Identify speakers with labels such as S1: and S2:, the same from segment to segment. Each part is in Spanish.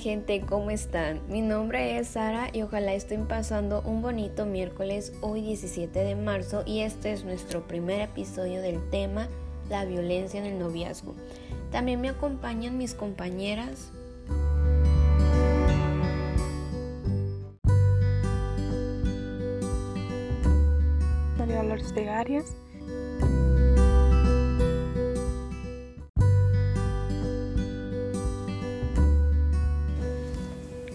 S1: gente? ¿Cómo están? Mi nombre es Sara y ojalá estén pasando un bonito miércoles hoy 17 de marzo y este es nuestro primer episodio del tema la violencia en el noviazgo. También me acompañan mis compañeras.
S2: María Lourdes Vegarias.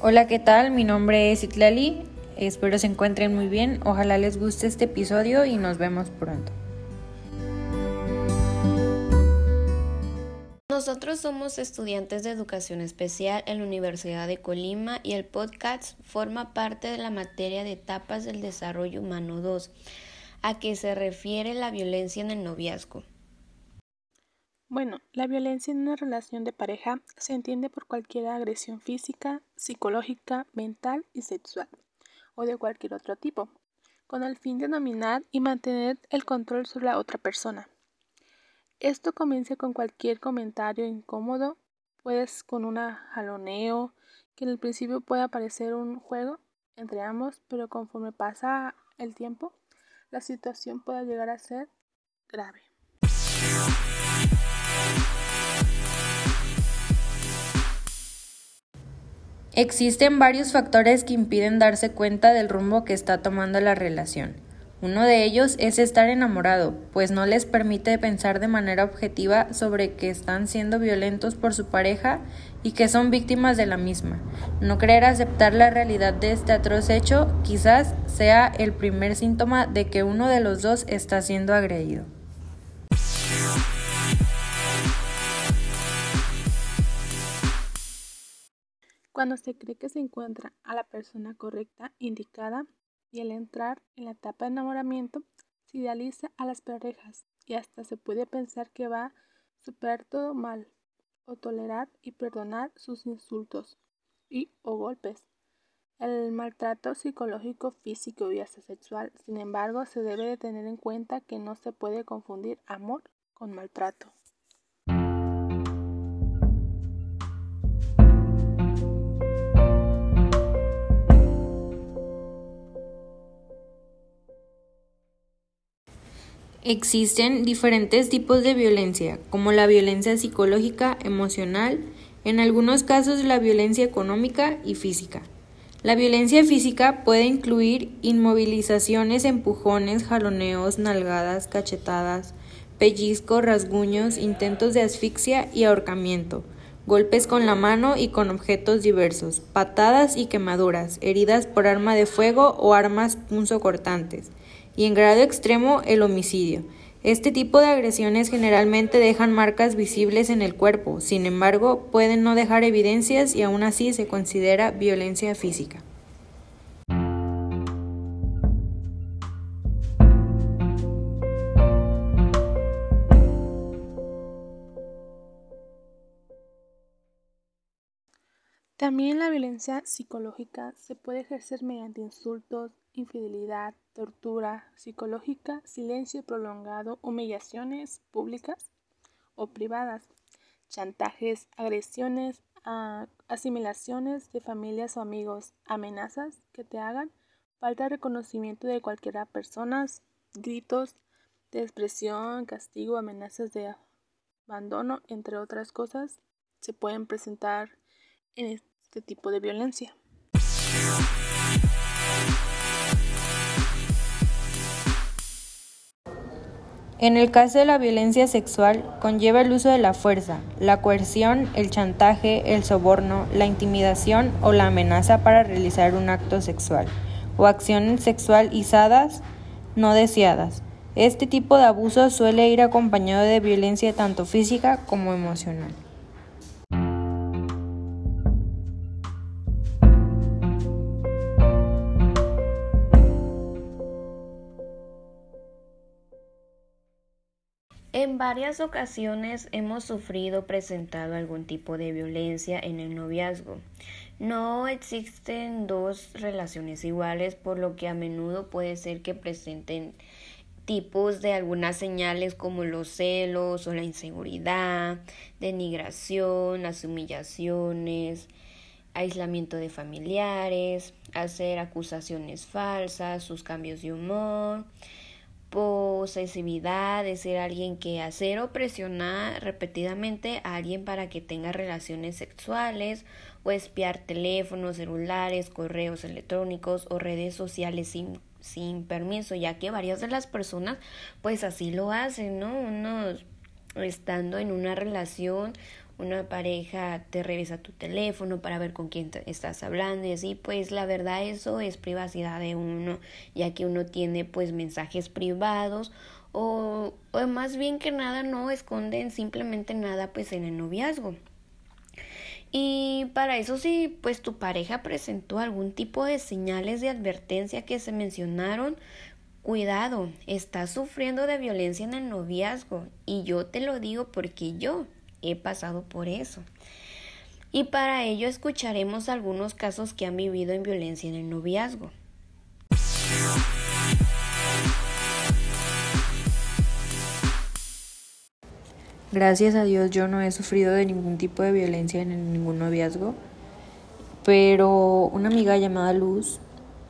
S3: Hola, ¿qué tal? Mi nombre es Itlali. Espero se encuentren muy bien. Ojalá les guste este episodio y nos vemos pronto.
S1: Nosotros somos estudiantes de educación especial en la Universidad de Colima y el podcast forma parte de la materia de etapas del desarrollo humano 2, a que se refiere la violencia en el noviazgo.
S2: Bueno, la violencia en una relación de pareja se entiende por cualquier agresión física, psicológica, mental y sexual, o de cualquier otro tipo, con el fin de dominar y mantener el control sobre la otra persona. Esto comienza con cualquier comentario incómodo, pues con un jaloneo, que en el principio puede parecer un juego entre ambos, pero conforme pasa el tiempo, la situación puede llegar a ser grave.
S3: Existen varios factores que impiden darse cuenta del rumbo que está tomando la relación. Uno de ellos es estar enamorado, pues no les permite pensar de manera objetiva sobre que están siendo violentos por su pareja y que son víctimas de la misma. No querer aceptar la realidad de este atroz hecho quizás sea el primer síntoma de que uno de los dos está siendo agredido.
S2: Cuando se cree que se encuentra a la persona correcta, indicada, y al entrar en la etapa de enamoramiento, se idealiza a las parejas y hasta se puede pensar que va a superar todo mal o tolerar y perdonar sus insultos y o golpes. El maltrato psicológico, físico y hasta sexual, sin embargo, se debe de tener en cuenta que no se puede confundir amor con maltrato.
S3: Existen diferentes tipos de violencia, como la violencia psicológica, emocional, en algunos casos la violencia económica y física. La violencia física puede incluir inmovilizaciones, empujones, jaloneos, nalgadas, cachetadas, pellizcos, rasguños, intentos de asfixia y ahorcamiento, golpes con la mano y con objetos diversos, patadas y quemaduras, heridas por arma de fuego o armas punzocortantes, y en grado extremo el homicidio. Este tipo de agresiones generalmente dejan marcas visibles en el cuerpo, sin embargo, pueden no dejar evidencias y aún así se considera violencia física.
S2: También la violencia psicológica se puede ejercer mediante insultos, infidelidad, tortura psicológica, silencio prolongado, humillaciones públicas o privadas, chantajes, agresiones, asimilaciones de familias o amigos, amenazas que te hagan, falta de reconocimiento de cualquier persona, gritos expresión, castigo, amenazas de abandono, entre otras cosas, se pueden presentar en este tipo de violencia.
S3: En el caso de la violencia sexual, conlleva el uso de la fuerza, la coerción, el chantaje, el soborno, la intimidación o la amenaza para realizar un acto sexual, o acciones sexualizadas no deseadas. Este tipo de abuso suele ir acompañado de violencia tanto física como emocional.
S1: En varias ocasiones hemos sufrido o presentado algún tipo de violencia en el noviazgo. No existen dos relaciones iguales, por lo que a menudo puede ser que presenten tipos de algunas señales como los celos o la inseguridad, denigración, las humillaciones, aislamiento de familiares, hacer acusaciones falsas, sus cambios de humor, posesividad, de ser alguien que hacer o presionar repetidamente a alguien para que tenga relaciones sexuales o espiar teléfonos, celulares, correos electrónicos o redes sociales sin, sin permiso, ya que varias de las personas pues así lo hacen, ¿no? Unos estando en una relación una pareja te revisa tu teléfono para ver con quién estás hablando y así, pues la verdad eso es privacidad de uno, ya que uno tiene pues mensajes privados o, o más bien que nada no esconden simplemente nada pues en el noviazgo. Y para eso sí, pues tu pareja presentó algún tipo de señales de advertencia que se mencionaron, cuidado, estás sufriendo de violencia en el noviazgo y yo te lo digo porque yo he pasado por eso. Y para ello escucharemos algunos casos que han vivido en violencia en el noviazgo.
S3: Gracias a Dios yo no he sufrido de ningún tipo de violencia en ningún noviazgo, pero una amiga llamada Luz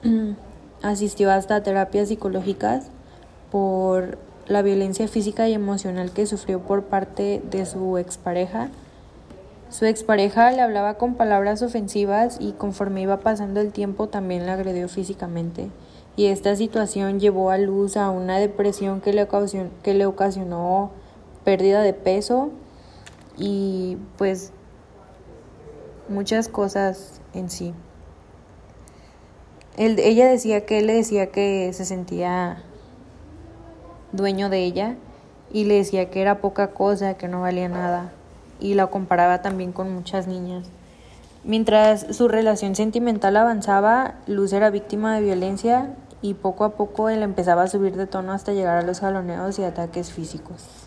S3: asistió hasta terapias psicológicas por la violencia física y emocional que sufrió por parte de su expareja. Su expareja le hablaba con palabras ofensivas y conforme iba pasando el tiempo también la agredió físicamente. Y esta situación llevó a Luz a una depresión que le ocasionó, pérdida de peso y pues muchas cosas en sí. ella decía que él le decía que se sentía dueño de ella y le decía que era poca cosa, que no valía nada y la comparaba también con muchas niñas. Mientras su relación sentimental avanzaba, Luz era víctima de violencia y poco a poco él empezaba a subir de tono hasta llegar a los jaloneos y ataques físicos.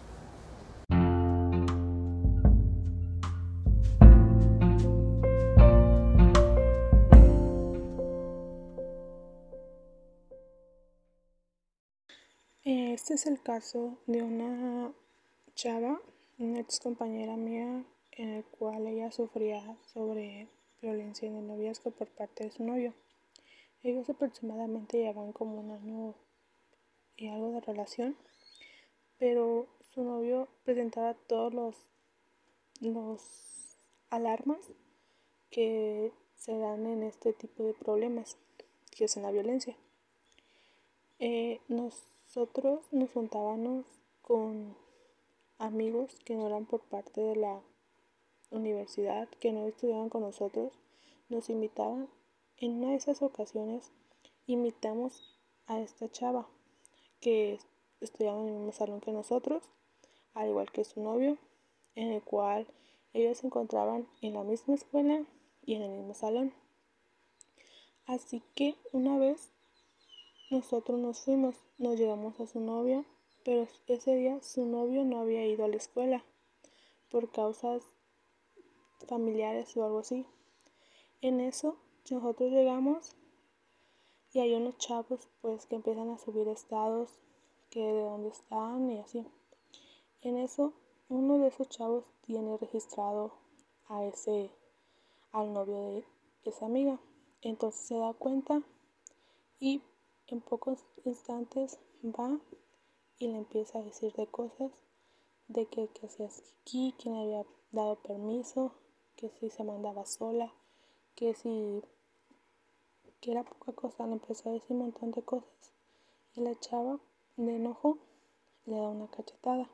S2: Este es el caso de una chava, una ex compañera mía, en el cual ella sufría sobre violencia en el noviazgo por parte de su novio. Ellos aproximadamente llevaban como un año y algo de relación, pero su novio presentaba todos los, los alarmas que se dan en este tipo de problemas, que es en la violencia. Eh, nos nosotros nos juntábamos con amigos que no eran por parte de la universidad, que no estudiaban con nosotros, nos invitaban. En una de esas ocasiones invitamos a esta chava que estudiaba en el mismo salón que nosotros, al igual que su novio, en el cual ellos se encontraban en la misma escuela y en el mismo salón. Así que una vez nosotros nos fuimos, nos llevamos a su novia, pero ese día su novio no había ido a la escuela por causas familiares o algo así. En eso nosotros llegamos y hay unos chavos pues que empiezan a subir estados que de dónde están y así. En eso uno de esos chavos tiene registrado a ese al novio de esa amiga. Entonces se da cuenta y en pocos instantes va y le empieza a decir de cosas, de que, que hacías aquí, quién le había dado permiso, que si se mandaba sola, que si que era poca cosa, le empezó a decir un montón de cosas. Y la chava, de enojo, le da una cachetada.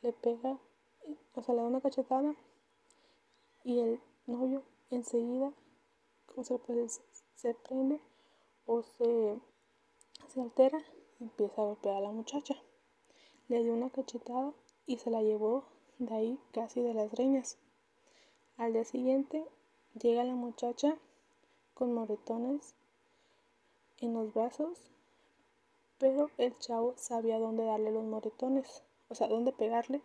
S2: Le pega, o sea, le da una cachetada y el novio enseguida, como se puede se prende o se, altera y empieza a golpear a la muchacha. Le dio una cachetada y se la llevó de ahí casi de las reñas. Al día siguiente llega la muchacha con moretones en los brazos, pero el chavo sabía dónde darle los moretones, o sea, dónde pegarle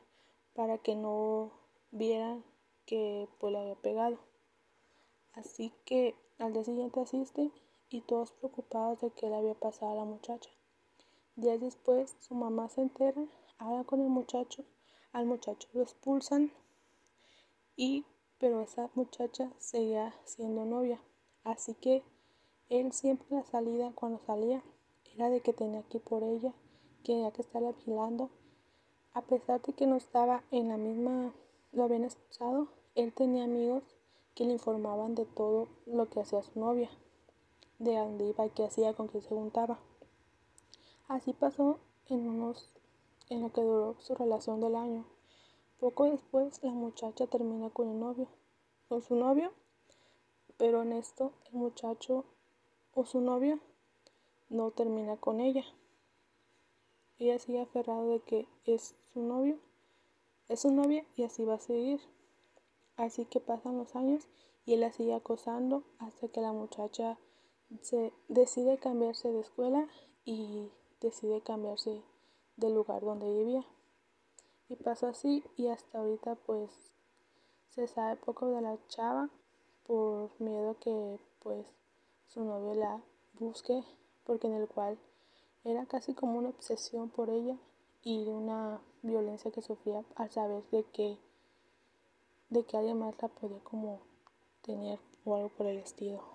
S2: para que no vieran que pues le había pegado. Así que al día siguiente asiste y todos preocupados de qué le había pasado a la muchacha. Días después, su mamá se entera, habla con el muchacho, al muchacho lo expulsan y pero esa muchacha seguía siendo novia. Así que él siempre la salida, cuando salía, era de que tenía que ir por ella, que tenía que estarla vigilando. A pesar de que no estaba en la misma, lo habían expulsado, él tenía amigos que le informaban de todo lo que hacía su novia, de dónde iba, qué hacía, con quién se juntaba. Así pasó en unos, en lo que duró su relación del año. Poco después la muchacha termina con el novio, con su novio, pero en esto el muchacho o su novio no termina con ella. Ella sigue aferrado de que es su novio, es su novia y así va a seguir. Así que pasan los años y él la sigue acosando hasta que la muchacha se decide cambiarse de escuela y decide cambiarse del lugar donde vivía. Y pasó así y hasta ahorita pues se sabe poco de la chava por miedo que pues su novio la busque porque en el cual era casi como una obsesión por ella y una violencia que sufría al saber de que de que alguien más la podía como tener o algo por el estilo.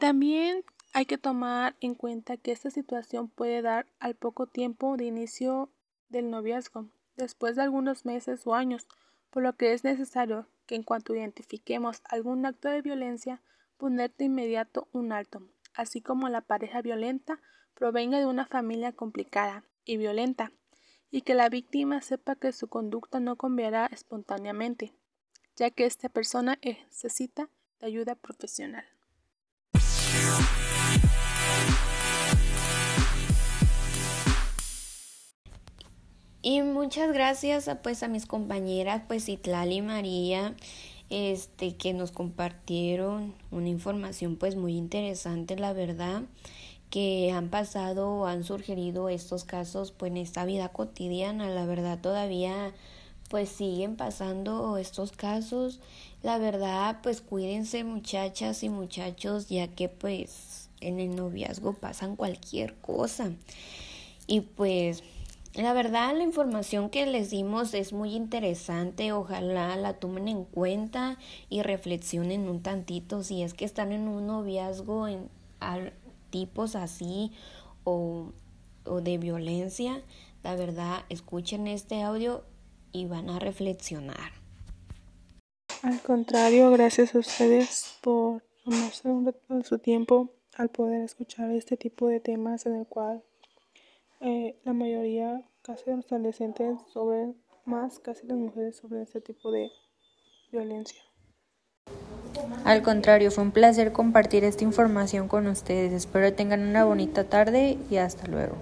S2: También hay que tomar en cuenta que esta situación puede dar al poco tiempo de inicio del noviazgo, después de algunos meses o años, por lo que es necesario que en cuanto identifiquemos algún acto de violencia, poner de inmediato un alto, así como la pareja violenta provenga de una familia complicada y violenta, y que la víctima sepa que su conducta no cambiará espontáneamente, ya que esta persona necesita de ayuda profesional.
S1: Y muchas gracias a, pues a mis compañeras pues Itlali y María este que nos compartieron una información pues muy interesante la verdad que han pasado o han surgido estos casos pues en esta vida cotidiana. La verdad todavía pues siguen pasando estos casos la verdad pues cuídense muchachas y muchachos ya que pues en el noviazgo pasan cualquier cosa y pues la verdad, la información que les dimos es muy interesante. Ojalá la tomen en cuenta y reflexionen un tantito si es que están en un noviazgo en tipos así o, o de violencia. La verdad, escuchen este audio y van a reflexionar.
S2: Al contrario, gracias a ustedes por tomarse un rato de su tiempo al poder escuchar este tipo de temas en el cual eh, la mayoría, casi los adolescentes, sobre más casi las mujeres sobre este tipo de violencia.
S3: Al contrario, fue un placer compartir esta información con ustedes. Espero tengan una bonita tarde y hasta luego.